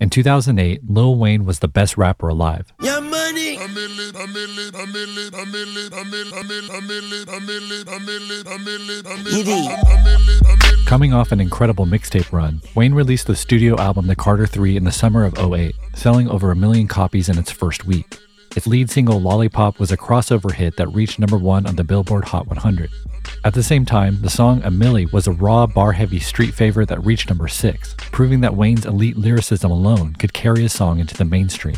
In 2008, Lil Wayne was the best rapper alive. Your money. Coming off an incredible mixtape run, Wayne released the studio album The Carter 3 in the summer of 08, selling over a million copies in its first week. Its lead single Lollipop was a crossover hit that reached number one on the Billboard Hot 100. At the same time, the song A Milli was a raw, bar heavy street favorite that reached number six, proving that Wayne's elite lyricism alone could carry a song into the mainstream.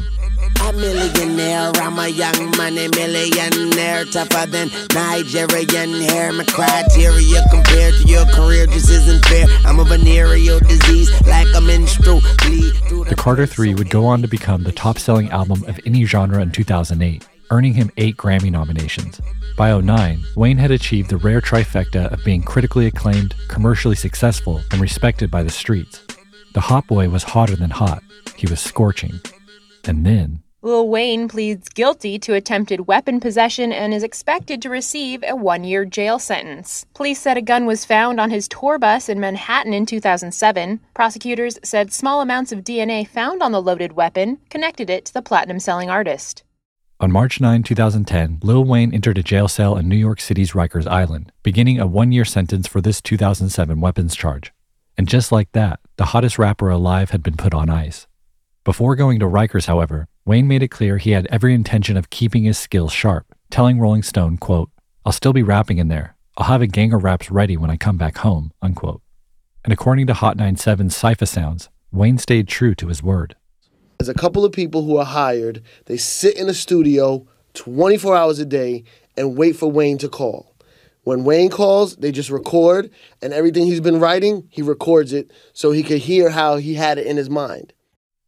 Millionaire, I'm a young money millionaire, tougher than Nigerian hair. My criteria compared to your career just isn't fair. I'm a venereal disease, like a menstrual bleed. The Carter 3 would go on to become the top selling album of any genre in 2008, earning him eight Grammy nominations. By 09, Wayne had achieved the rare trifecta of being critically acclaimed, commercially successful, and respected by the streets. The Hot Boy was hotter than hot. He was scorching. And then, Lil Wayne pleads guilty to attempted weapon possession and is expected to receive a one year jail sentence. Police said a gun was found on his tour bus in Manhattan in 2007. Prosecutors said small amounts of DNA found on the loaded weapon connected it to the platinum selling artist. On March 9, 2010, Lil Wayne entered a jail cell in New York City's Rikers Island, beginning a one year sentence for this 2007 weapons charge. And just like that, the hottest rapper alive had been put on ice. Before going to Rikers, however, Wayne made it clear he had every intention of keeping his skills sharp, telling Rolling Stone, quote, I'll still be rapping in there. I'll have a gang of raps ready when I come back home, unquote. And according to Hot 97's Cipha Sounds, Wayne stayed true to his word. There's a couple of people who are hired. They sit in a studio 24 hours a day and wait for Wayne to call. When Wayne calls, they just record, and everything he's been writing, he records it so he could hear how he had it in his mind.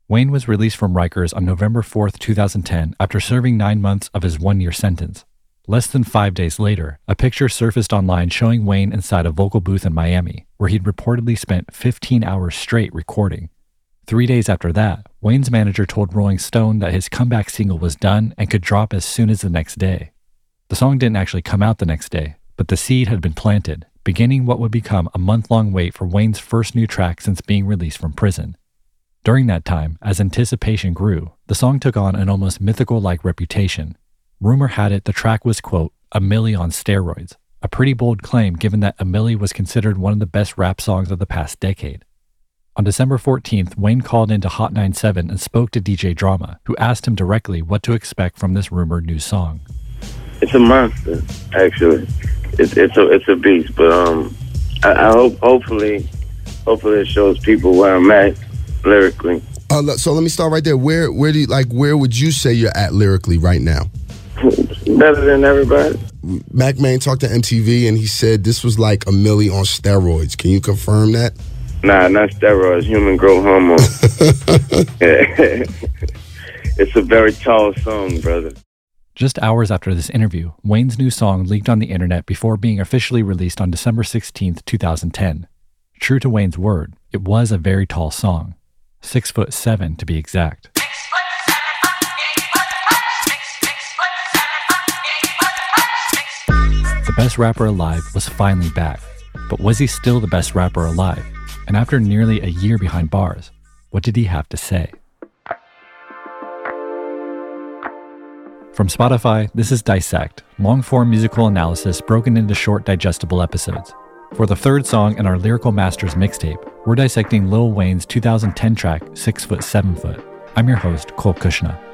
Wayne was released from Rikers on November 4th, 2010, after serving nine months of his one year sentence. Less than five days later, a picture surfaced online showing Wayne inside a vocal booth in Miami, where he'd reportedly spent 15 hours straight recording. Three days after that, Wayne's manager told Rolling Stone that his comeback single was done and could drop as soon as the next day. The song didn't actually come out the next day, but the seed had been planted, beginning what would become a month long wait for Wayne's first new track since being released from prison. During that time, as anticipation grew, the song took on an almost mythical like reputation. Rumor had it the track was, quote, a milli on steroids, a pretty bold claim given that a milli was considered one of the best rap songs of the past decade. On December 14th, Wayne called into Hot 97 and spoke to DJ Drama, who asked him directly what to expect from this rumored new song. It's a monster, actually. It's it's a it's a beast, but um, I, I hope hopefully, hopefully it shows people where I'm at lyrically. Uh, so let me start right there. Where where do you, like where would you say you're at lyrically right now? Better than everybody. Mack Maine talked to MTV and he said this was like a milli on steroids. Can you confirm that? Nah, not steroids, human growth hormone. it's a very tall song, brother. Just hours after this interview, Wayne's new song leaked on the internet before being officially released on December 16th, 2010. True to Wayne's word, it was a very tall song. Six foot seven to be exact. The best rapper alive was finally back. But was he still the best rapper alive? And after nearly a year behind bars, what did he have to say? From Spotify, this is Dissect, long form musical analysis broken into short, digestible episodes. For the third song in our Lyrical Masters mixtape, we're dissecting Lil Wayne's 2010 track, Six Foot Seven Foot. I'm your host, Cole Cuchna.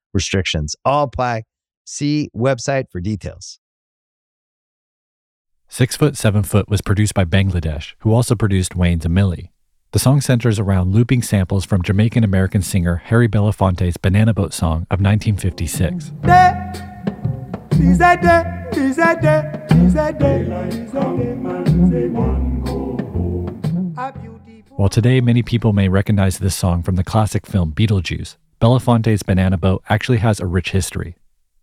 restrictions all apply. See website for details. Six Foot, Seven Foot was produced by Bangladesh, who also produced Wayne's and. The song centers around looping samples from Jamaican American singer Harry Belafonte's Banana Boat song of 1956. While today many people may recognize this song from the classic film Beetlejuice, Belafonte's Banana Boat actually has a rich history.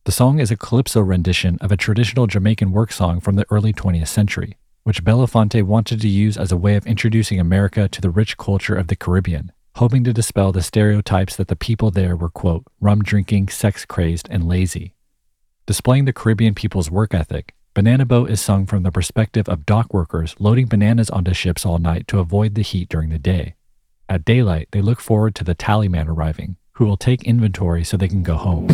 The song is a calypso rendition of a traditional Jamaican work song from the early 20th century, which Belafonte wanted to use as a way of introducing America to the rich culture of the Caribbean, hoping to dispel the stereotypes that the people there were, quote, rum drinking, sex crazed, and lazy. Displaying the Caribbean people's work ethic, Banana Boat is sung from the perspective of dock workers loading bananas onto ships all night to avoid the heat during the day. At daylight, they look forward to the tallyman arriving, who will take inventory so they can go home.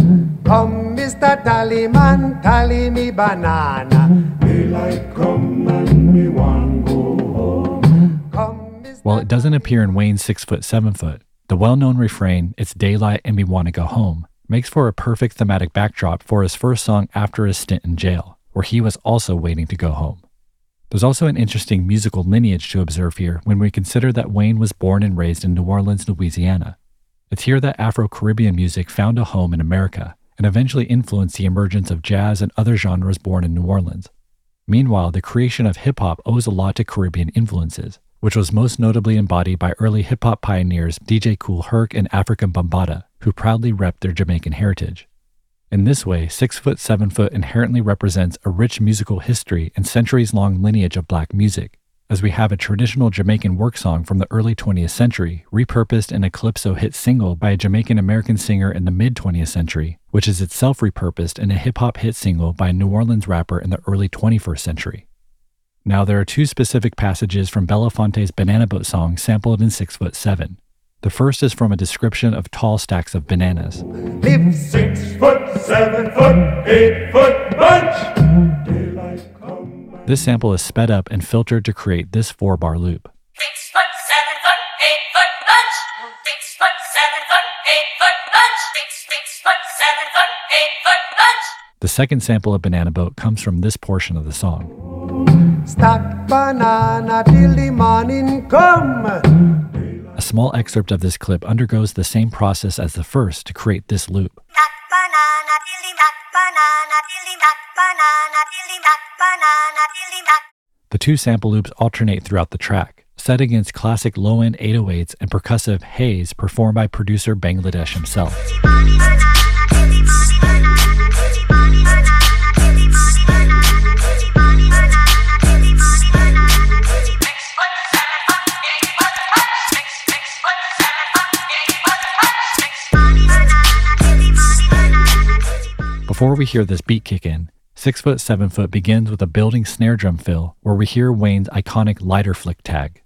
Come, Mr. Tallyman, tally me banana. Daylight come and me go home. Come, Mr. While it doesn't appear in Wayne's Six Foot, Seven Foot, the well known refrain, It's daylight and we want to go home, makes for a perfect thematic backdrop for his first song after his stint in jail where he was also waiting to go home. There's also an interesting musical lineage to observe here when we consider that Wayne was born and raised in New Orleans, Louisiana. It's here that Afro Caribbean music found a home in America and eventually influenced the emergence of jazz and other genres born in New Orleans. Meanwhile, the creation of hip hop owes a lot to Caribbean influences, which was most notably embodied by early hip hop pioneers DJ Kool Herc and Afrika Bambaataa, who proudly repped their Jamaican heritage. In this way, Six Foot, Seven Foot inherently represents a rich musical history and centuries long lineage of black music, as we have a traditional Jamaican work song from the early 20th century repurposed in a calypso hit single by a Jamaican American singer in the mid 20th century, which is itself repurposed in a hip hop hit single by a New Orleans rapper in the early 21st century. Now, there are two specific passages from Belafonte's Banana Boat song sampled in Six Foot Seven. The first is from a description of tall stacks of bananas. Live six foot, seven foot, eight foot bunch. Daylight come. This sample is sped up and filtered to create this four bar loop. Six foot, seven foot, eight foot bunch. Six foot, seven foot, eight foot bunch. Six, six foot, seven foot, eight foot bunch. The second sample of Banana Boat comes from this portion of the song. Stack banana till the morning come. A small excerpt of this clip undergoes the same process as the first to create this loop. Knock banana, dilly knock banana, dilly knock banana, dilly knock banana, dilly knock. The two sample loops alternate throughout the track, set against classic low end 808s and percussive haze performed by producer Bangladesh himself. Before we hear this beat kick in, Six Foot Seven Foot begins with a building snare drum fill where we hear Wayne's iconic lighter flick tag.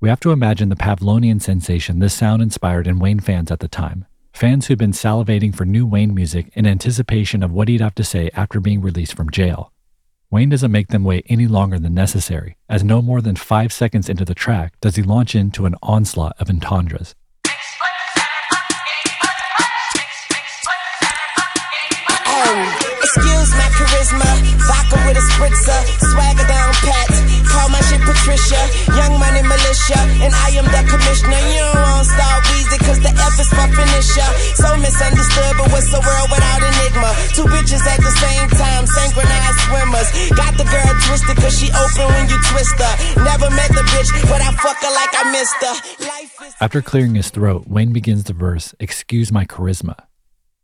We have to imagine the Pavlovian sensation this sound inspired in Wayne fans at the time. Fans who'd been salivating for new Wayne music in anticipation of what he'd have to say after being released from jail. Wayne doesn't make them wait any longer than necessary, as no more than five seconds into the track does he launch into an onslaught of entendres. Excuse my charisma. Vodka with a spritzer. Swagger down pat. Call my shit Patricia. Young money militia. And I am the commissioner. You don't want to start Weezy cause the F is for finisher. So misunderstood, but what's the world without enigma? Two bitches at the same time. Synchronized swimmers. Got the girl twisted cause she open when you twist her. Never met the bitch, but I fuck her like I missed her. After clearing his throat, Wayne begins the verse, Excuse my charisma.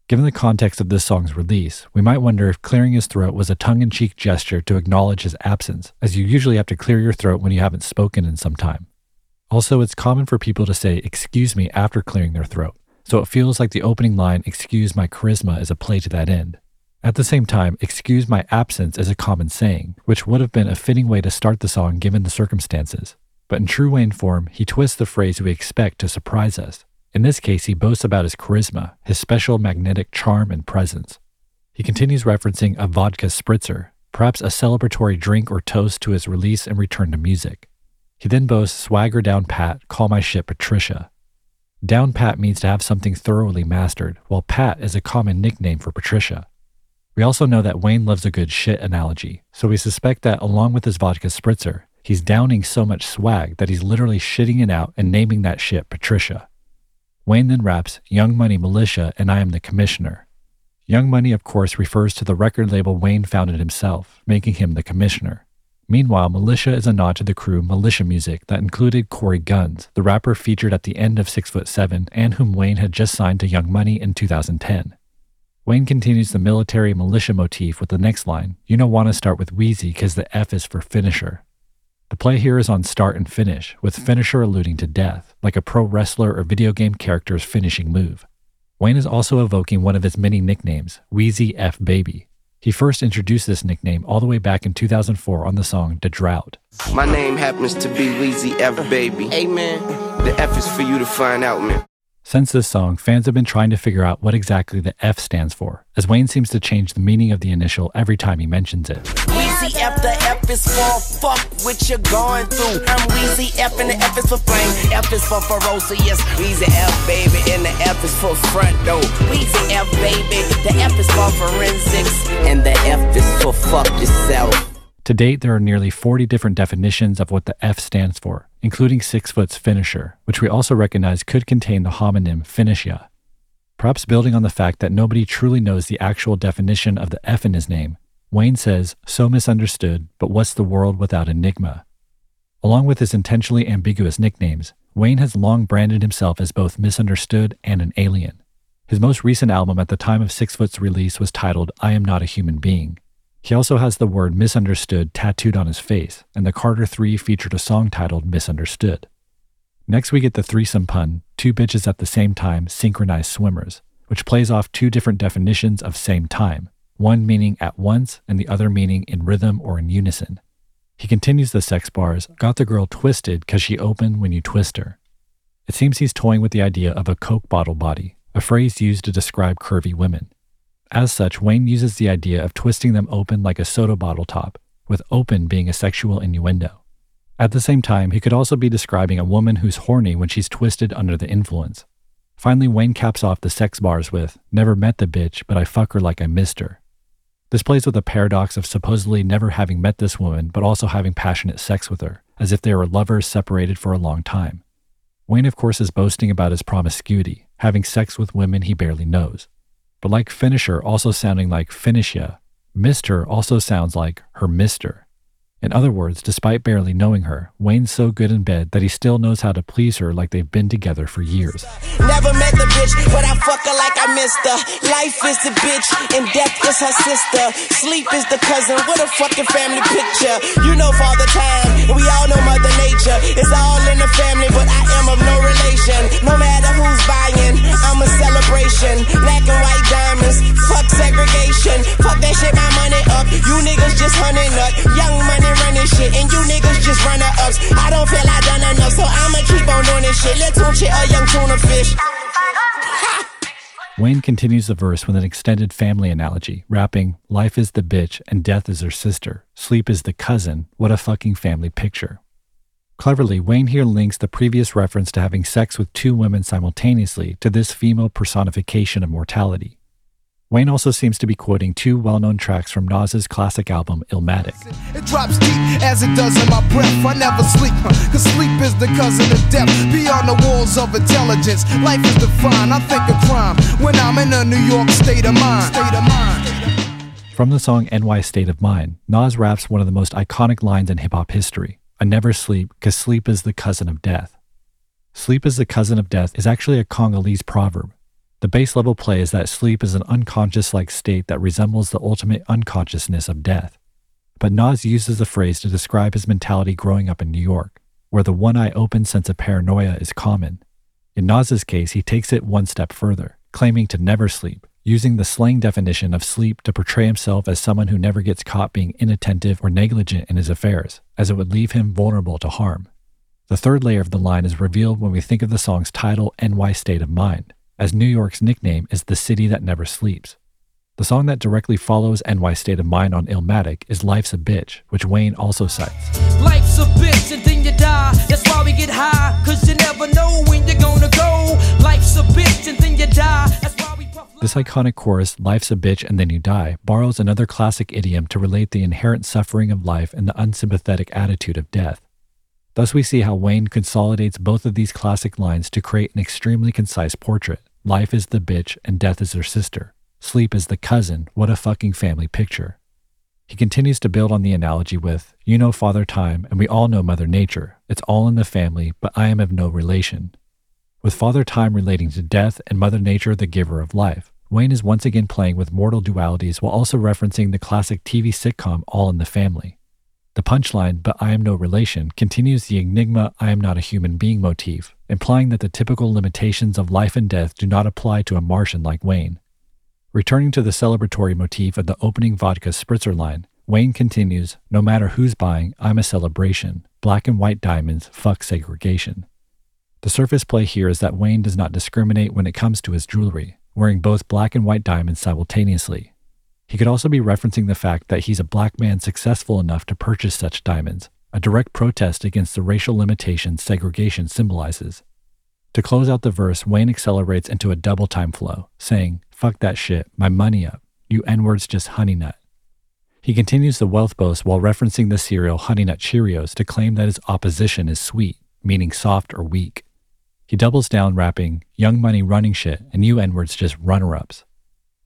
Given the context of this song's release, we might wonder if clearing his throat was a tongue in cheek gesture to acknowledge his absence, as you usually have to clear your throat when you haven't spoken in some time. Also, it's common for people to say, Excuse me, after clearing their throat, so it feels like the opening line, Excuse my charisma, is a play to that end. At the same time, excuse my absence is a common saying, which would have been a fitting way to start the song given the circumstances. But in true Wayne form, he twists the phrase we expect to surprise us. In this case, he boasts about his charisma, his special magnetic charm and presence. He continues referencing a vodka spritzer, perhaps a celebratory drink or toast to his release and return to music. He then boasts swagger down pat, call my shit Patricia. Down pat means to have something thoroughly mastered, while pat is a common nickname for Patricia. We also know that Wayne loves a good shit analogy, so we suspect that along with his vodka spritzer, he's downing so much swag that he's literally shitting it out and naming that shit Patricia. Wayne then raps, Young Money Militia and I am the commissioner. Young Money, of course, refers to the record label Wayne founded himself, making him the commissioner. Meanwhile, Militia is a nod to the crew Militia Music that included Cory Gunz, the rapper featured at the end of Six Foot Seven and whom Wayne had just signed to Young Money in 2010. Wayne continues the military militia motif with the next line You don't want to start with Weezy because the F is for finisher. The play here is on start and finish, with finisher alluding to death, like a pro wrestler or video game character's finishing move. Wayne is also evoking one of his many nicknames, Weezy F Baby. He first introduced this nickname all the way back in 2004 on the song The Drought. My name happens to be Weezy F Baby. Amen. The F is for you to find out, man. Since this song, fans have been trying to figure out what exactly the F stands for, as Wayne seems to change the meaning of the initial every time he mentions it. Weezy F, the F is for fuck what you're going through. I'm Weezy F and the F is for flame. F is for ferocious. Weezy F, baby, and the F is for front door. Weezy F, baby, the F is for forensics. And the F is for fuck yourself. To date, there are nearly 40 different definitions of what the F stands for, including Six Foot's finisher, which we also recognize could contain the homonym finish ya. Perhaps building on the fact that nobody truly knows the actual definition of the F in his name, Wayne says, So misunderstood, but what's the world without enigma? Along with his intentionally ambiguous nicknames, Wayne has long branded himself as both misunderstood and an alien. His most recent album at the time of Six Foot's release was titled I Am Not a Human Being. He also has the word misunderstood tattooed on his face, and the Carter 3 featured a song titled Misunderstood. Next, we get the threesome pun, two bitches at the same time, synchronized swimmers, which plays off two different definitions of same time, one meaning at once and the other meaning in rhythm or in unison. He continues the sex bars, got the girl twisted because she open when you twist her. It seems he's toying with the idea of a Coke bottle body, a phrase used to describe curvy women. As such, Wayne uses the idea of twisting them open like a soda bottle top, with open being a sexual innuendo. At the same time, he could also be describing a woman who's horny when she's twisted under the influence. Finally, Wayne caps off the sex bars with, Never met the bitch, but I fuck her like I missed her. This plays with the paradox of supposedly never having met this woman, but also having passionate sex with her, as if they were lovers separated for a long time. Wayne, of course, is boasting about his promiscuity, having sex with women he barely knows. But like finisher also sounding like finish ya, mister also sounds like her mister. In other words, despite barely knowing her, Wayne's so good in bed that he still knows how to please her like they've been together for years. Never met the bitch, but I fuck her like I missed her. Life is the bitch, and death is her sister. Sleep is the cousin, what a fucking family picture. You know Father Time, we all know Mother Nature. It's all in the family, but I am of no relation. No matter who's buying, I'm a celebration. Black and white diamonds, Wayne continues the verse with an extended family analogy, rapping, Life is the bitch and death is her sister. Sleep is the cousin. What a fucking family picture. Cleverly, Wayne here links the previous reference to having sex with two women simultaneously to this female personification of mortality. Wayne also seems to be quoting two well known tracks from Nas's classic album Illmatic. It drops deep as it does in my breath. I never sleep, cause sleep is the cousin of death. Beyond the walls of intelligence, life is defined. I think of crime when I'm in a New York state of mind. State of mind. From the song NY State of Mind, Nas raps one of the most iconic lines in hip hop history I never sleep, cause sleep is the cousin of death. Sleep is the cousin of death is actually a Congolese proverb. The base level play is that sleep is an unconscious like state that resembles the ultimate unconsciousness of death. But Nas uses the phrase to describe his mentality growing up in New York, where the one eye open sense of paranoia is common. In Nas's case, he takes it one step further, claiming to never sleep, using the slang definition of sleep to portray himself as someone who never gets caught being inattentive or negligent in his affairs, as it would leave him vulnerable to harm. The third layer of the line is revealed when we think of the song's title, NY State of Mind, as New York's nickname is the city that never sleeps. The song that directly follows NY State of Mind on Illmatic is Life's a Bitch, which Wayne also cites. Life's a bitch and then you die. That's why we get high, cause you never know when you're gonna go. Life's a bitch and then you die. That's why we puff This iconic chorus, Life's a Bitch and Then You Die, borrows another classic idiom to relate the inherent suffering of life and the unsympathetic attitude of death. Thus, we see how Wayne consolidates both of these classic lines to create an extremely concise portrait. Life is the bitch and death is her sister. Sleep is the cousin. What a fucking family picture. He continues to build on the analogy with, You know Father Time, and we all know Mother Nature. It's all in the family, but I am of no relation. With Father Time relating to death and Mother Nature, the giver of life, Wayne is once again playing with mortal dualities while also referencing the classic TV sitcom All in the Family. The punchline, but I am no relation, continues the enigma I am not a human being motif, implying that the typical limitations of life and death do not apply to a Martian like Wayne. Returning to the celebratory motif of the opening vodka spritzer line, Wayne continues, No matter who's buying, I'm a celebration. Black and white diamonds, fuck segregation. The surface play here is that Wayne does not discriminate when it comes to his jewelry, wearing both black and white diamonds simultaneously. He could also be referencing the fact that he's a black man successful enough to purchase such diamonds, a direct protest against the racial limitations segregation symbolizes. To close out the verse, Wayne accelerates into a double time flow, saying, Fuck that shit, my money up. You N words just honey nut. He continues the wealth boast while referencing the cereal Honey Nut Cheerios to claim that his opposition is sweet, meaning soft or weak. He doubles down, rapping, Young Money running shit, and you N words just runner ups.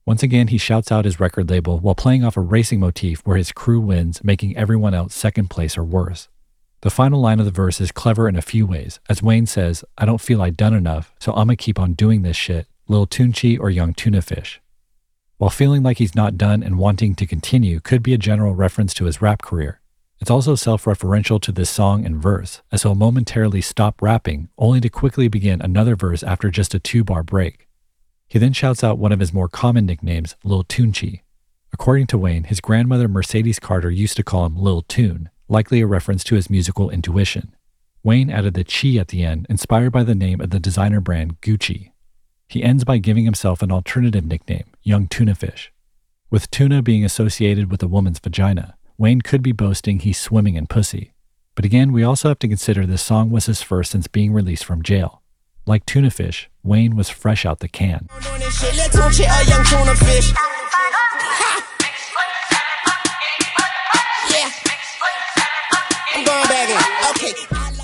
Once again, he shouts out his record label while playing off a racing motif where his crew wins, making everyone else second place or worse. The final line of the verse is clever in a few ways, as Wayne says, I don't feel I done enough, so I'ma keep on doing this shit, Lil Tunechi or Young Tuna Fish. While feeling like he's not done and wanting to continue could be a general reference to his rap career. It's also self referential to this song and verse, as he'll momentarily stop rapping, only to quickly begin another verse after just a two bar break. He then shouts out one of his more common nicknames, Lil Tunechi. According to Wayne, his grandmother Mercedes Carter used to call him Lil Tune, likely a reference to his musical intuition. Wayne added the chi at the end, inspired by the name of the designer brand Gucci. He ends by giving himself an alternative nickname, Young Tuna Fish. With tuna being associated with a woman's vagina, Wayne could be boasting he's swimming in pussy. But again, we also have to consider this song was his first since being released from jail. Like Tuna Fish, Wayne was fresh out the can.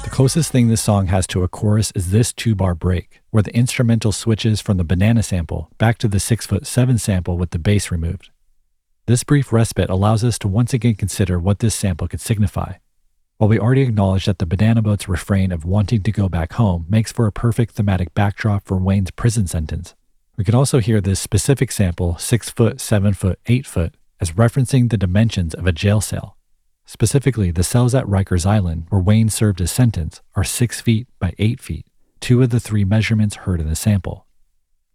The closest thing this song has to a chorus is this two bar break, where the instrumental switches from the banana sample back to the 6 foot 7 sample with the bass removed. This brief respite allows us to once again consider what this sample could signify. While we already acknowledge that the Banana Boat's refrain of wanting to go back home makes for a perfect thematic backdrop for Wayne's prison sentence, we can also hear this specific sample, 6 foot, 7 foot, 8 foot, as referencing the dimensions of a jail cell. Specifically, the cells at Rikers Island, where Wayne served his sentence, are 6 feet by 8 feet, two of the three measurements heard in the sample.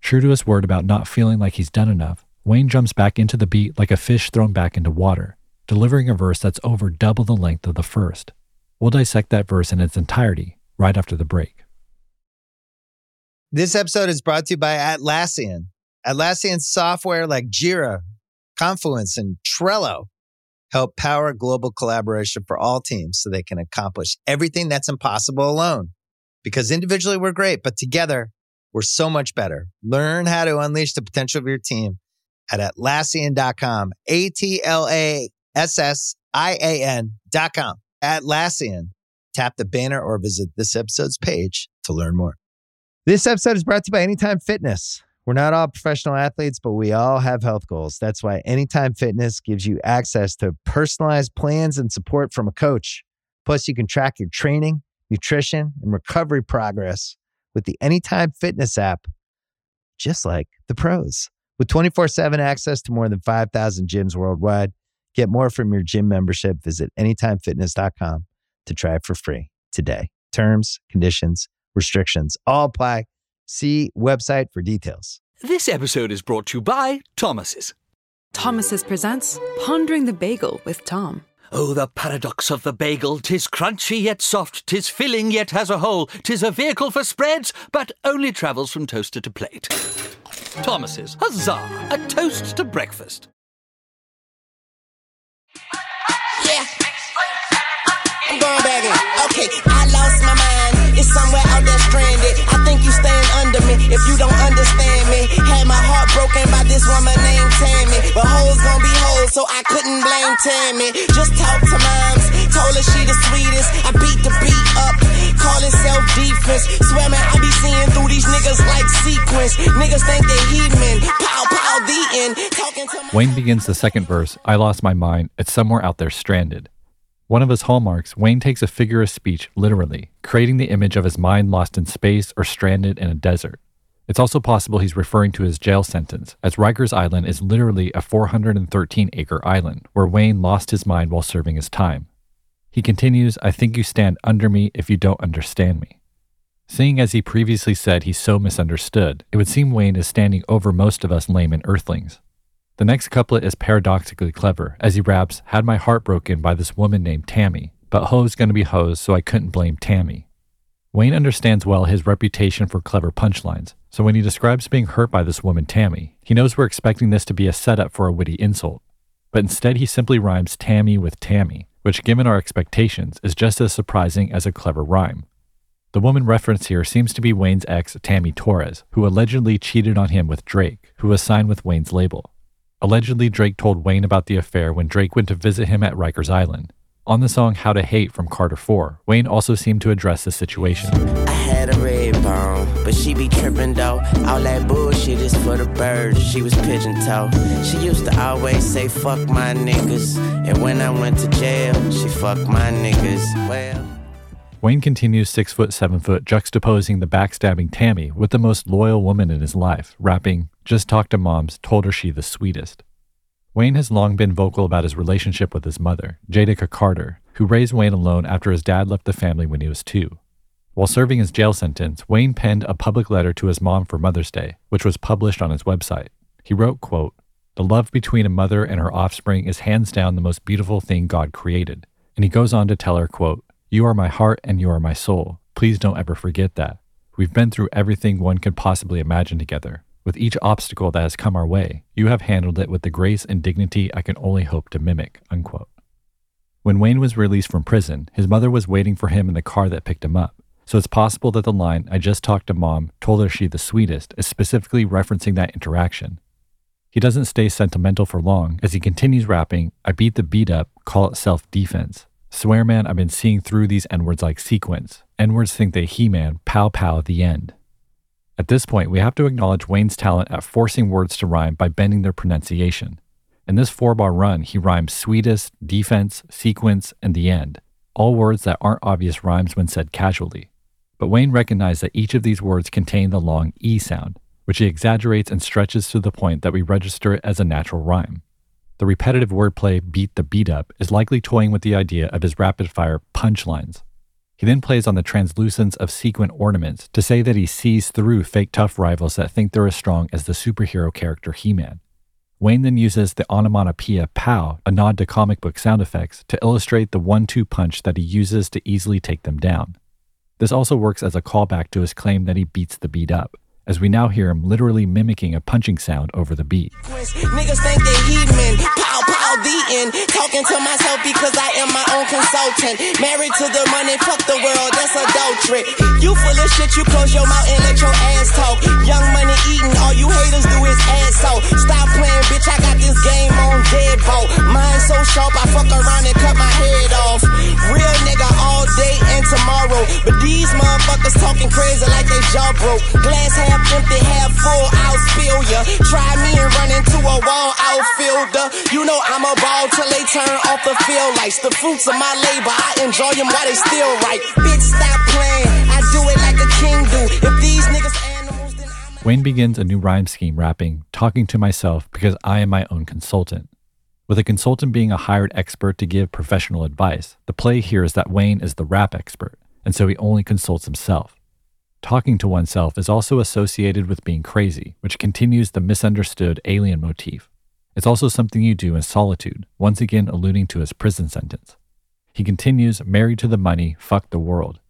True to his word about not feeling like he's done enough, Wayne jumps back into the beat like a fish thrown back into water, delivering a verse that's over double the length of the first. We'll dissect that verse in its entirety right after the break. This episode is brought to you by Atlassian. Atlassian software like Jira, Confluence, and Trello help power global collaboration for all teams so they can accomplish everything that's impossible alone. Because individually we're great, but together we're so much better. Learn how to unleash the potential of your team at Atlassian.com. A T L A S S I A N.com. Atlassian. Tap the banner or visit this episode's page to learn more. This episode is brought to you by Anytime Fitness. We're not all professional athletes, but we all have health goals. That's why Anytime Fitness gives you access to personalized plans and support from a coach. Plus, you can track your training, nutrition, and recovery progress with the Anytime Fitness app, just like the pros. With 24 7 access to more than 5,000 gyms worldwide, get more from your gym membership. Visit anytimefitness.com to try it for free today. Terms, conditions, restrictions all apply. See website for details. This episode is brought to you by Thomas's. Thomas's presents Pondering the Bagel with Tom. Oh, the paradox of the bagel! Tis crunchy yet soft, tis filling yet has a hole, tis a vehicle for spreads, but only travels from toaster to plate. Thomas's, huzzah! A toast to breakfast. I'm going back in. Okay, I lost my mind. It's somewhere out there stranded. I think you stand under me if you don't understand me. Had my heart broken by this woman named Tammy. But hoes gon' be hoes, so I couldn't blame Tammy. Just talk to moms. Told her she the sweetest. I beat the beat up. Call it self defense. Swear I be seeing through these niggas like sequence. Niggas think they heathen. Pow, pow, the end. Wayne begins the second verse, I lost my mind, it's somewhere out there stranded. One of his hallmarks, Wayne takes a figure of speech literally, creating the image of his mind lost in space or stranded in a desert. It's also possible he's referring to his jail sentence, as Rikers Island is literally a 413 acre island where Wayne lost his mind while serving his time. He continues, I think you stand under me if you don't understand me. Seeing as he previously said he's so misunderstood, it would seem Wayne is standing over most of us layman earthlings. The next couplet is paradoxically clever, as he raps, Had my heart broken by this woman named Tammy, but hoes gonna be hoes, so I couldn't blame Tammy. Wayne understands well his reputation for clever punchlines, so when he describes being hurt by this woman Tammy, he knows we're expecting this to be a setup for a witty insult. But instead, he simply rhymes Tammy with Tammy, which, given our expectations, is just as surprising as a clever rhyme. The woman referenced here seems to be Wayne's ex, Tammy Torres, who allegedly cheated on him with Drake, who was signed with Wayne's label. Allegedly, Drake told Wayne about the affair when Drake went to visit him at Rikers Island. On the song How to Hate from Carter 4, Wayne also seemed to address the situation. I had a red bone, but she be tripping though. All that bullshit is for the birds. She was pigeon toe. She used to always say fuck my niggas, and when I went to jail, she fucked my niggas. Well. Wayne continues six foot, seven foot, juxtaposing the backstabbing Tammy with the most loyal woman in his life, rapping, Just talked to moms, told her she the sweetest. Wayne has long been vocal about his relationship with his mother, Jadakiah Carter, who raised Wayne alone after his dad left the family when he was two. While serving his jail sentence, Wayne penned a public letter to his mom for Mother's Day, which was published on his website. He wrote, quote, The love between a mother and her offspring is hands down the most beautiful thing God created. And he goes on to tell her, quote, You are my heart and you are my soul. Please don't ever forget that. We've been through everything one could possibly imagine together. With each obstacle that has come our way, you have handled it with the grace and dignity I can only hope to mimic. Unquote. When Wayne was released from prison, his mother was waiting for him in the car that picked him up. So it's possible that the line, I just talked to mom, told her she the sweetest, is specifically referencing that interaction. He doesn't stay sentimental for long as he continues rapping, I beat the beat up, call it self defense. Swear man, I've been seeing through these N words like sequence. N words think they He Man, pow pow, the end. At this point, we have to acknowledge Wayne's talent at forcing words to rhyme by bending their pronunciation. In this four bar run, he rhymes sweetest, defense, sequence, and the end, all words that aren't obvious rhymes when said casually. But Wayne recognized that each of these words contain the long E sound, which he exaggerates and stretches to the point that we register it as a natural rhyme. The repetitive wordplay beat the beat up is likely toying with the idea of his rapid fire punchlines. He then plays on the translucence of sequin ornaments to say that he sees through fake tough rivals that think they're as strong as the superhero character He Man. Wayne then uses the onomatopoeia pow, a nod to comic book sound effects, to illustrate the one two punch that he uses to easily take them down. This also works as a callback to his claim that he beats the beat up, as we now hear him literally mimicking a punching sound over the beat. Niggas think they pow, the end. Talking to myself because I am my own consultant. Married to the money, fuck the world, that's adultery. You full of shit, you close your mouth and let your ass talk. Young money eating, all you haters do is ass out. Stop playing, bitch, I got this game on deadbolt. Mine so sharp, I fuck around and cut my head off. Real nigga all day and tomorrow. But these motherfuckers talking crazy like they jaw broke. Glass half empty, half full, I'll spill ya. Try me and run into a wall outfielder. You know I'm a ball till they turn off the field lights. The fruits of my labor, I enjoy them while they still right. Bitch, stop playing. I do it like a king do. If these niggas animals, then I'm Wayne begins a new rhyme scheme rapping, talking to myself because I am my own consultant. With a consultant being a hired expert to give professional advice, the play here is that Wayne is the rap expert, and so he only consults himself. Talking to oneself is also associated with being crazy, which continues the misunderstood alien motif. It's also something you do in solitude, once again alluding to his prison sentence. He continues, married to the money, fuck the world.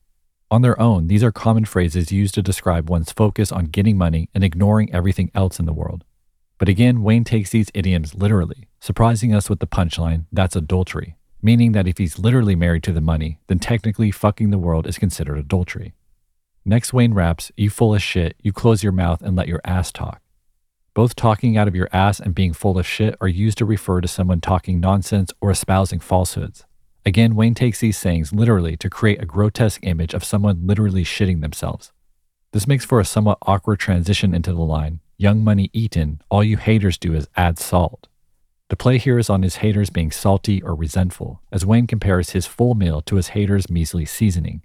On their own, these are common phrases used to describe one's focus on getting money and ignoring everything else in the world. But again, Wayne takes these idioms literally, surprising us with the punchline, that's adultery, meaning that if he's literally married to the money, then technically fucking the world is considered adultery. Next, Wayne raps, You full of shit, you close your mouth and let your ass talk. Both talking out of your ass and being full of shit are used to refer to someone talking nonsense or espousing falsehoods. Again, Wayne takes these sayings literally to create a grotesque image of someone literally shitting themselves. This makes for a somewhat awkward transition into the line Young Money eaten, all you haters do is add salt. The play here is on his haters being salty or resentful, as Wayne compares his full meal to his haters' measly seasoning.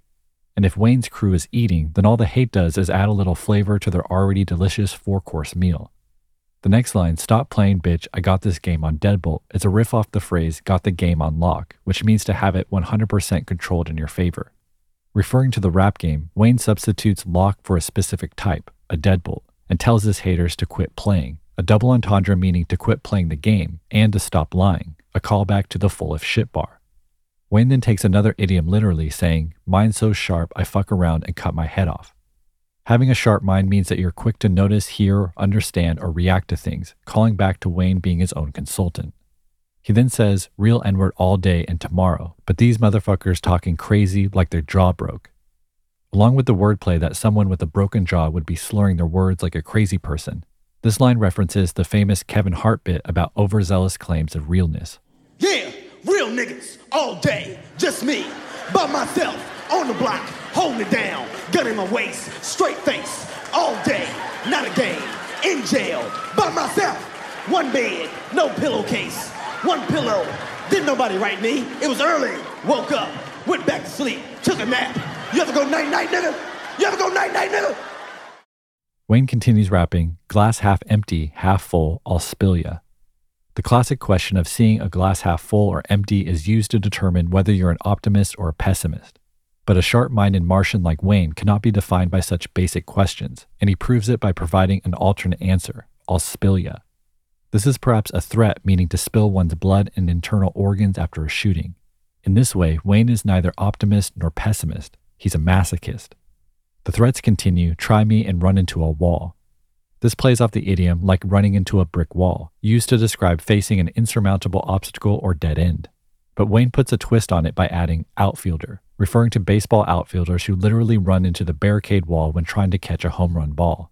And if Wayne's crew is eating, then all the hate does is add a little flavor to their already delicious four course meal. The next line, Stop playing, bitch, I got this game on Deadbolt, is a riff off the phrase, got the game on lock, which means to have it 100% controlled in your favor. Referring to the rap game, Wayne substitutes lock for a specific type, a deadbolt, and tells his haters to quit playing, a double entendre meaning to quit playing the game and to stop lying, a callback to the full of shit bar. Wayne then takes another idiom literally, saying, Mind so sharp, I fuck around and cut my head off. Having a sharp mind means that you're quick to notice, hear, understand, or react to things, calling back to Wayne being his own consultant. He then says, real N word all day and tomorrow, but these motherfuckers talking crazy like their jaw broke. Along with the wordplay that someone with a broken jaw would be slurring their words like a crazy person, this line references the famous Kevin Hart bit about overzealous claims of realness. Yeah, real niggas all day, just me, by myself, on the block, holding it down, gun in my waist, straight face, all day, not a game, in jail, by myself, one bed, no pillowcase, one pillow, didn't nobody write me, it was early, woke up, went back to sleep, took a nap, you ever go night night nigga? You ever go night night nigga? Wayne continues rapping, glass half empty, half full, I'll spill ya. The classic question of seeing a glass half full or empty is used to determine whether you're an optimist or a pessimist. But a sharp minded Martian like Wayne cannot be defined by such basic questions, and he proves it by providing an alternate answer ya. This is perhaps a threat meaning to spill one's blood and internal organs after a shooting. In this way, Wayne is neither optimist nor pessimist, he's a masochist. The threats continue try me and run into a wall. This plays off the idiom like running into a brick wall, used to describe facing an insurmountable obstacle or dead end. But Wayne puts a twist on it by adding outfielder, referring to baseball outfielders who literally run into the barricade wall when trying to catch a home run ball.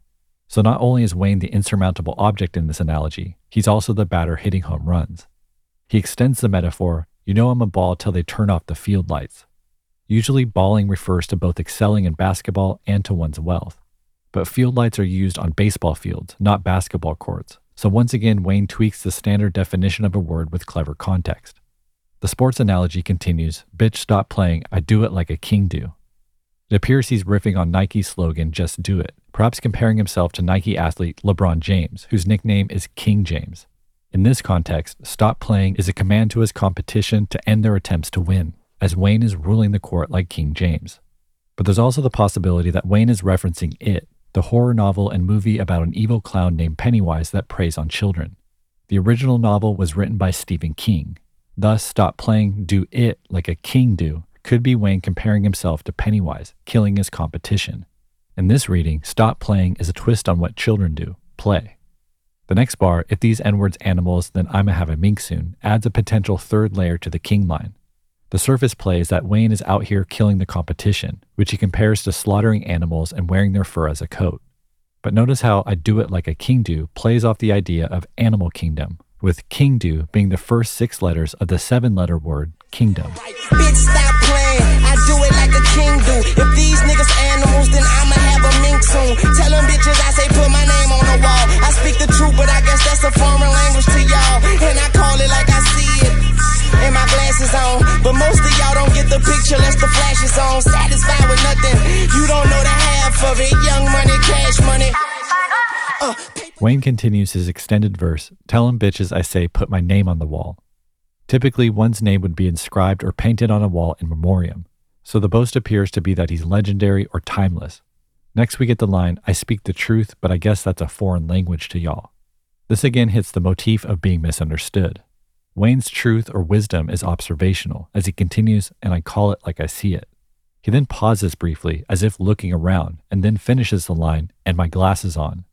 So not only is Wayne the insurmountable object in this analogy, he's also the batter hitting home runs. He extends the metaphor you know I'm a ball till they turn off the field lights, Usually, balling refers to both excelling in basketball and to one's wealth. But field lights are used on baseball fields, not basketball courts. So once again, Wayne tweaks the standard definition of a word with clever context. The sports analogy continues Bitch, stop playing. I do it like a king do. It appears he's riffing on Nike's slogan, Just Do It, perhaps comparing himself to Nike athlete LeBron James, whose nickname is King James. In this context, stop playing is a command to his competition to end their attempts to win as Wayne is ruling the court like King James. But there's also the possibility that Wayne is referencing It, the horror novel and movie about an evil clown named Pennywise that preys on children. The original novel was written by Stephen King. Thus, Stop Playing Do It Like a King Do could be Wayne comparing himself to Pennywise, killing his competition. In this reading, Stop Playing is a twist on what children do play. The next bar, if these N words animals, then I'ma have a mink soon, adds a potential third layer to the King line. The surface play is that Wayne is out here killing the competition, which he compares to slaughtering animals and wearing their fur as a coat. But notice how I do it like a king do plays off the idea of animal kingdom, with king do being the first six letters of the seven letter word kingdom. Bitch, stop playing. I do it like a king do. If these niggas animals, then I'ma have a mink soon. Tell them bitches I say put my name on the wall. I speak the truth, but I guess that's a foreign language to y'all. And I call it like I see it. And my glasses on. But most of y'all don't get the picture unless the flash is on. Satisfied with nothing. You don't know the half of it. Young money, cash money. Uh, Wayne continues his extended verse Tell 'em bitches I say put my name on the wall. Typically, one's name would be inscribed or painted on a wall in memoriam, so the boast appears to be that he's legendary or timeless. Next, we get the line, I speak the truth, but I guess that's a foreign language to y'all. This again hits the motif of being misunderstood. Wayne's truth or wisdom is observational as he continues, and I call it like I see it. He then pauses briefly as if looking around and then finishes the line, and my glasses on.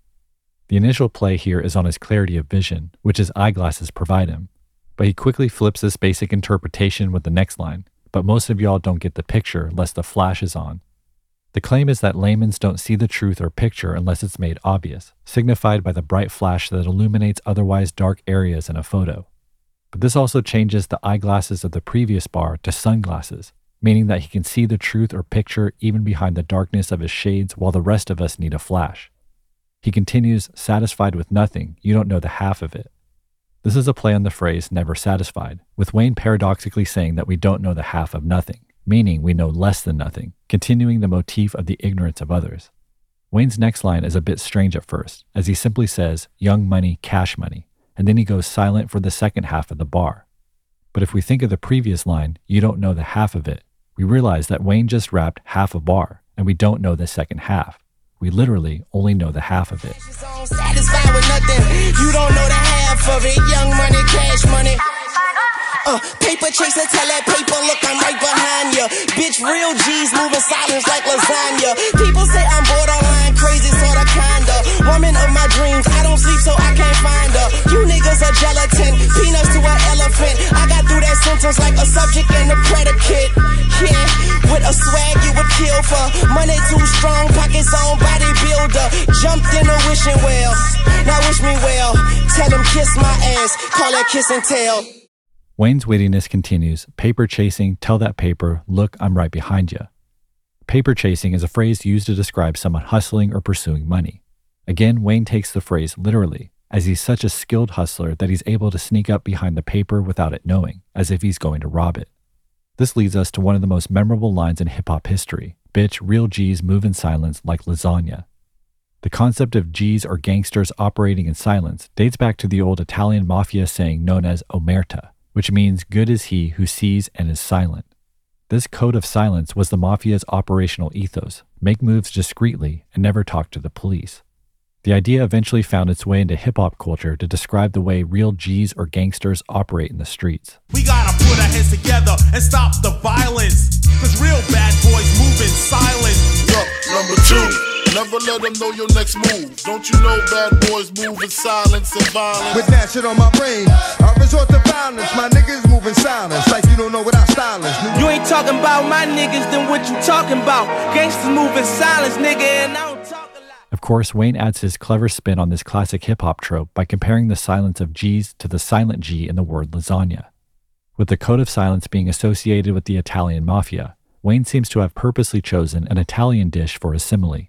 The initial play here is on his clarity of vision, which his eyeglasses provide him. But he quickly flips this basic interpretation with the next line, but most of y'all don't get the picture unless the flash is on. The claim is that laymen don't see the truth or picture unless it's made obvious, signified by the bright flash that illuminates otherwise dark areas in a photo. But this also changes the eyeglasses of the previous bar to sunglasses, meaning that he can see the truth or picture even behind the darkness of his shades while the rest of us need a flash. He continues, satisfied with nothing, you don't know the half of it. This is a play on the phrase never satisfied, with Wayne paradoxically saying that we don't know the half of nothing, meaning we know less than nothing, continuing the motif of the ignorance of others. Wayne's next line is a bit strange at first, as he simply says, young money, cash money, and then he goes silent for the second half of the bar. But if we think of the previous line, you don't know the half of it, we realize that Wayne just rapped half a bar, and we don't know the second half. We literally only know the half of it. Satisfied with nothing. You don't know the half of it. Young money, cash money. Uh, paper chaser, tell that paper, look, I'm right behind ya. Bitch, real G's moving silence like lasagna. People say I'm borderline crazy, sorta kinda. Woman of my dreams, I don't sleep so I can't find her. You niggas are gelatin, peanuts to an elephant. I got through that sentence like a subject and a predicate. Swag you would kill for. Money too strong, pockets on bodybuilder. Jumped in a wishing well. Now wish me well. Tell them kiss my ass, call that kiss and tell. Wayne's wittiness continues paper chasing, tell that paper, look, I'm right behind you. Paper chasing is a phrase used to describe someone hustling or pursuing money. Again, Wayne takes the phrase literally, as he's such a skilled hustler that he's able to sneak up behind the paper without it knowing, as if he's going to rob it. This leads us to one of the most memorable lines in hip hop history Bitch, real G's move in silence like lasagna. The concept of G's or gangsters operating in silence dates back to the old Italian mafia saying known as omerta, which means good is he who sees and is silent. This code of silence was the mafia's operational ethos make moves discreetly and never talk to the police. The idea eventually found its way into hip hop culture to describe the way real G's or gangsters operate in the streets. We gotta put our heads together and stop the violence. Cause real bad boys move in silence. Yup, number two. Never let them know your next move. Don't you know bad boys move in silence and violence? With that shit on my brain, I resort to violence. My niggas move in silence, like you don't know what I stylist. You ain't talking about my niggas, then what you talking about? Gangsters move in silence, nigga, and I don't talk. Of course, Wayne adds his clever spin on this classic hip hop trope by comparing the silence of G's to the silent G in the word lasagna. With the code of silence being associated with the Italian mafia, Wayne seems to have purposely chosen an Italian dish for his simile.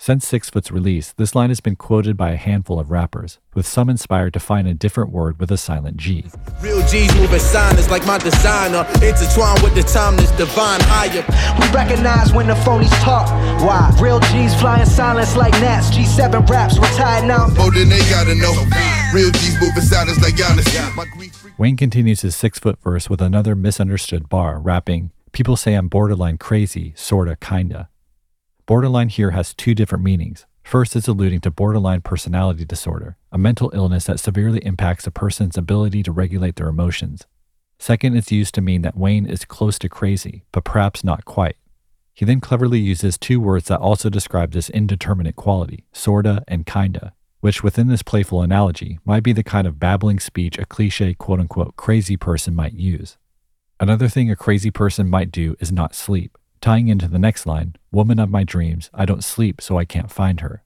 Since Six Foot's release, this line has been quoted by a handful of rappers, with some inspired to find a different word with a silent G. Real G's moving silence like my designer. Intertwined with the timeless divine higher. We recognize when the phonies talk. Why? Real G's flying silence like gnats. G7 raps retired now. Oh, then they gotta know. Real G's moving silence like Giannis. Wayne continues his six foot verse with another misunderstood bar, rapping, People say I'm borderline crazy, sorta, kinda. Borderline here has two different meanings. First, it's alluding to borderline personality disorder, a mental illness that severely impacts a person's ability to regulate their emotions. Second, it's used to mean that Wayne is close to crazy, but perhaps not quite. He then cleverly uses two words that also describe this indeterminate quality, sorta and kinda, which within this playful analogy might be the kind of babbling speech a cliche quote unquote crazy person might use. Another thing a crazy person might do is not sleep, tying into the next line, Woman of my dreams, I don't sleep so I can't find her.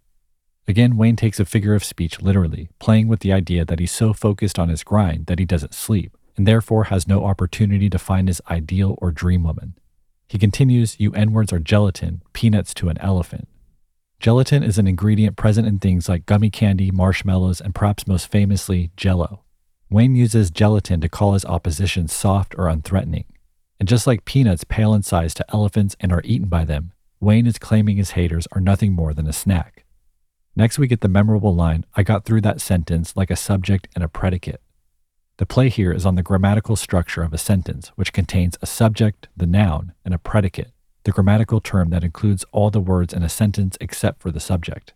Again, Wayne takes a figure of speech literally, playing with the idea that he's so focused on his grind that he doesn't sleep, and therefore has no opportunity to find his ideal or dream woman. He continues, You N words are gelatin, peanuts to an elephant. Gelatin is an ingredient present in things like gummy candy, marshmallows, and perhaps most famously, jello. Wayne uses gelatin to call his opposition soft or unthreatening. And just like peanuts pale in size to elephants and are eaten by them, Wayne is claiming his haters are nothing more than a snack. Next, we get the memorable line I got through that sentence like a subject and a predicate. The play here is on the grammatical structure of a sentence, which contains a subject, the noun, and a predicate, the grammatical term that includes all the words in a sentence except for the subject.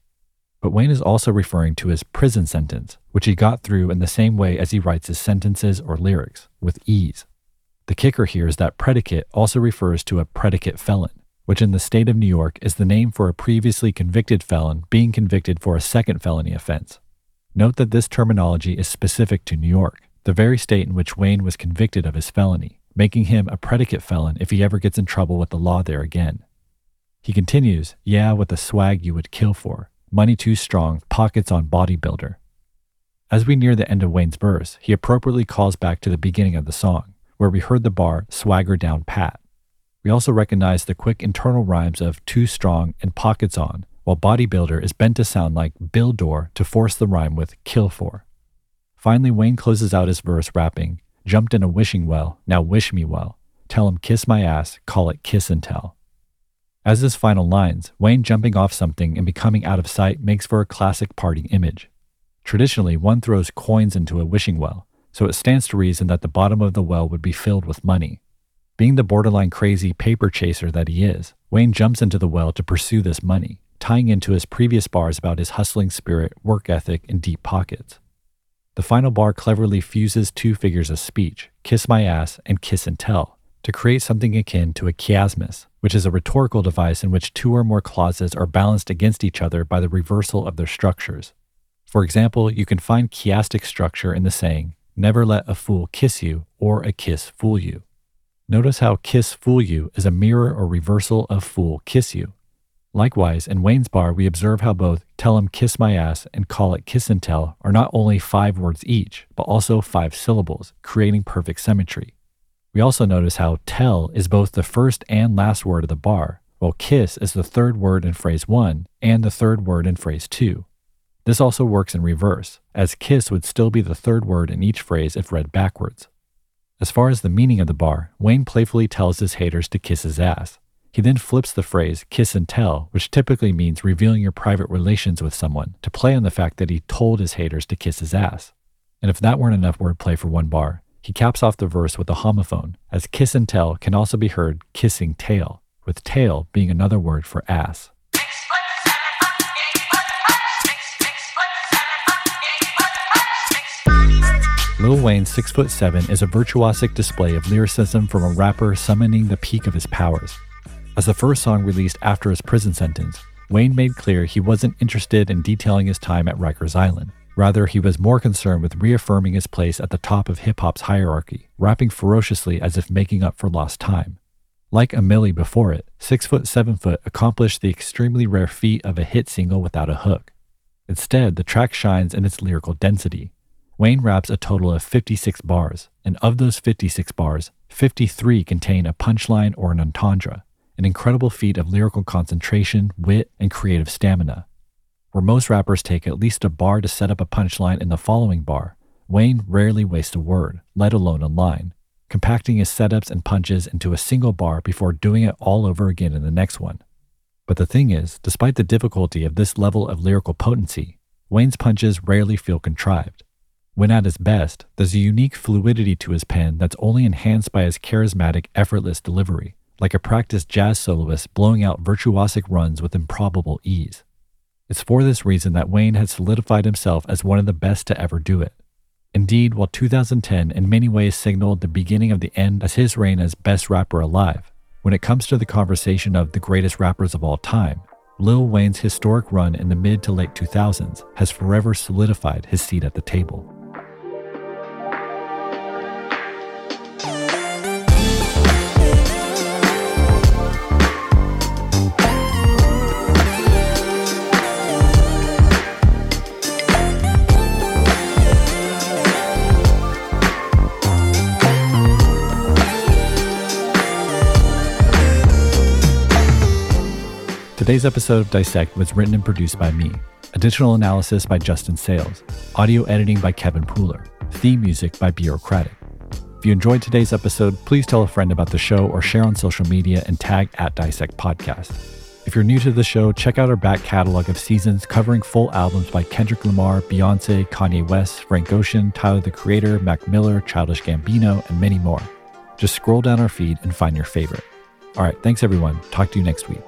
But Wayne is also referring to his prison sentence, which he got through in the same way as he writes his sentences or lyrics, with ease. The kicker here is that predicate also refers to a predicate felon, which in the state of New York is the name for a previously convicted felon being convicted for a second felony offense. Note that this terminology is specific to New York, the very state in which Wayne was convicted of his felony, making him a predicate felon if he ever gets in trouble with the law there again. He continues, yeah, with the swag you would kill for, money too strong, pockets on bodybuilder. As we near the end of Wayne's verse, he appropriately calls back to the beginning of the song, where we heard the bar swagger down pat. We also recognize the quick internal rhymes of too strong and pockets on, while bodybuilder is bent to sound like bill door to force the rhyme with kill for. Finally, Wayne closes out his verse rapping, Jumped in a wishing well, now wish me well. Tell him kiss my ass, call it kiss and tell. As his final lines, Wayne jumping off something and becoming out of sight makes for a classic party image. Traditionally, one throws coins into a wishing well, so it stands to reason that the bottom of the well would be filled with money. Being the borderline crazy paper chaser that he is, Wayne jumps into the well to pursue this money, tying into his previous bars about his hustling spirit, work ethic, and deep pockets. The final bar cleverly fuses two figures of speech, kiss my ass and kiss and tell, to create something akin to a chiasmus, which is a rhetorical device in which two or more clauses are balanced against each other by the reversal of their structures. For example, you can find chiastic structure in the saying, never let a fool kiss you or a kiss fool you. Notice how kiss fool you is a mirror or reversal of fool kiss you. Likewise, in Wayne's bar, we observe how both tell him kiss my ass and call it kiss and tell are not only five words each, but also five syllables, creating perfect symmetry. We also notice how tell is both the first and last word of the bar, while kiss is the third word in phrase one and the third word in phrase two. This also works in reverse, as kiss would still be the third word in each phrase if read backwards. As far as the meaning of the bar, Wayne playfully tells his haters to kiss his ass, he then flips the phrase kiss and tell, which typically means revealing your private relations with someone, to play on the fact that he told his haters to kiss his ass. And if that weren't enough wordplay for one bar, he caps off the verse with a homophone, as kiss and tell can also be heard kissing tail, with tail being another word for ass. Lil Wayne's 6 foot 7 is a virtuosic display of lyricism from a rapper summoning the peak of his powers. As the first song released after his prison sentence, Wayne made clear he wasn't interested in detailing his time at Rikers Island. Rather, he was more concerned with reaffirming his place at the top of hip hop's hierarchy, rapping ferociously as if making up for lost time. Like a Milli before it, 6 foot 7 foot accomplished the extremely rare feat of a hit single without a hook. Instead, the track shines in its lyrical density, Wayne raps a total of 56 bars, and of those 56 bars, 53 contain a punchline or an entendre, an incredible feat of lyrical concentration, wit, and creative stamina. Where most rappers take at least a bar to set up a punchline in the following bar, Wayne rarely wastes a word, let alone a line, compacting his setups and punches into a single bar before doing it all over again in the next one. But the thing is, despite the difficulty of this level of lyrical potency, Wayne's punches rarely feel contrived. When at his best, there's a unique fluidity to his pen that's only enhanced by his charismatic, effortless delivery, like a practiced jazz soloist blowing out virtuosic runs with improbable ease. It's for this reason that Wayne has solidified himself as one of the best to ever do it. Indeed, while 2010 in many ways signaled the beginning of the end as his reign as best rapper alive, when it comes to the conversation of the greatest rappers of all time, Lil Wayne's historic run in the mid to late 2000s has forever solidified his seat at the table. Today's episode of Dissect was written and produced by me. Additional analysis by Justin Sayles. Audio editing by Kevin Pooler. Theme music by Birocratic. If you enjoyed today's episode, please tell a friend about the show or share on social media and tag at Dissect Podcast. If you're new to the show, check out our back catalog of seasons covering full albums by Kendrick Lamar, Beyonce, Kanye West, Frank Ocean, Tyler the Creator, Mac Miller, Childish Gambino, and many more. Just scroll down our feed and find your favorite. All right, thanks everyone. Talk to you next week.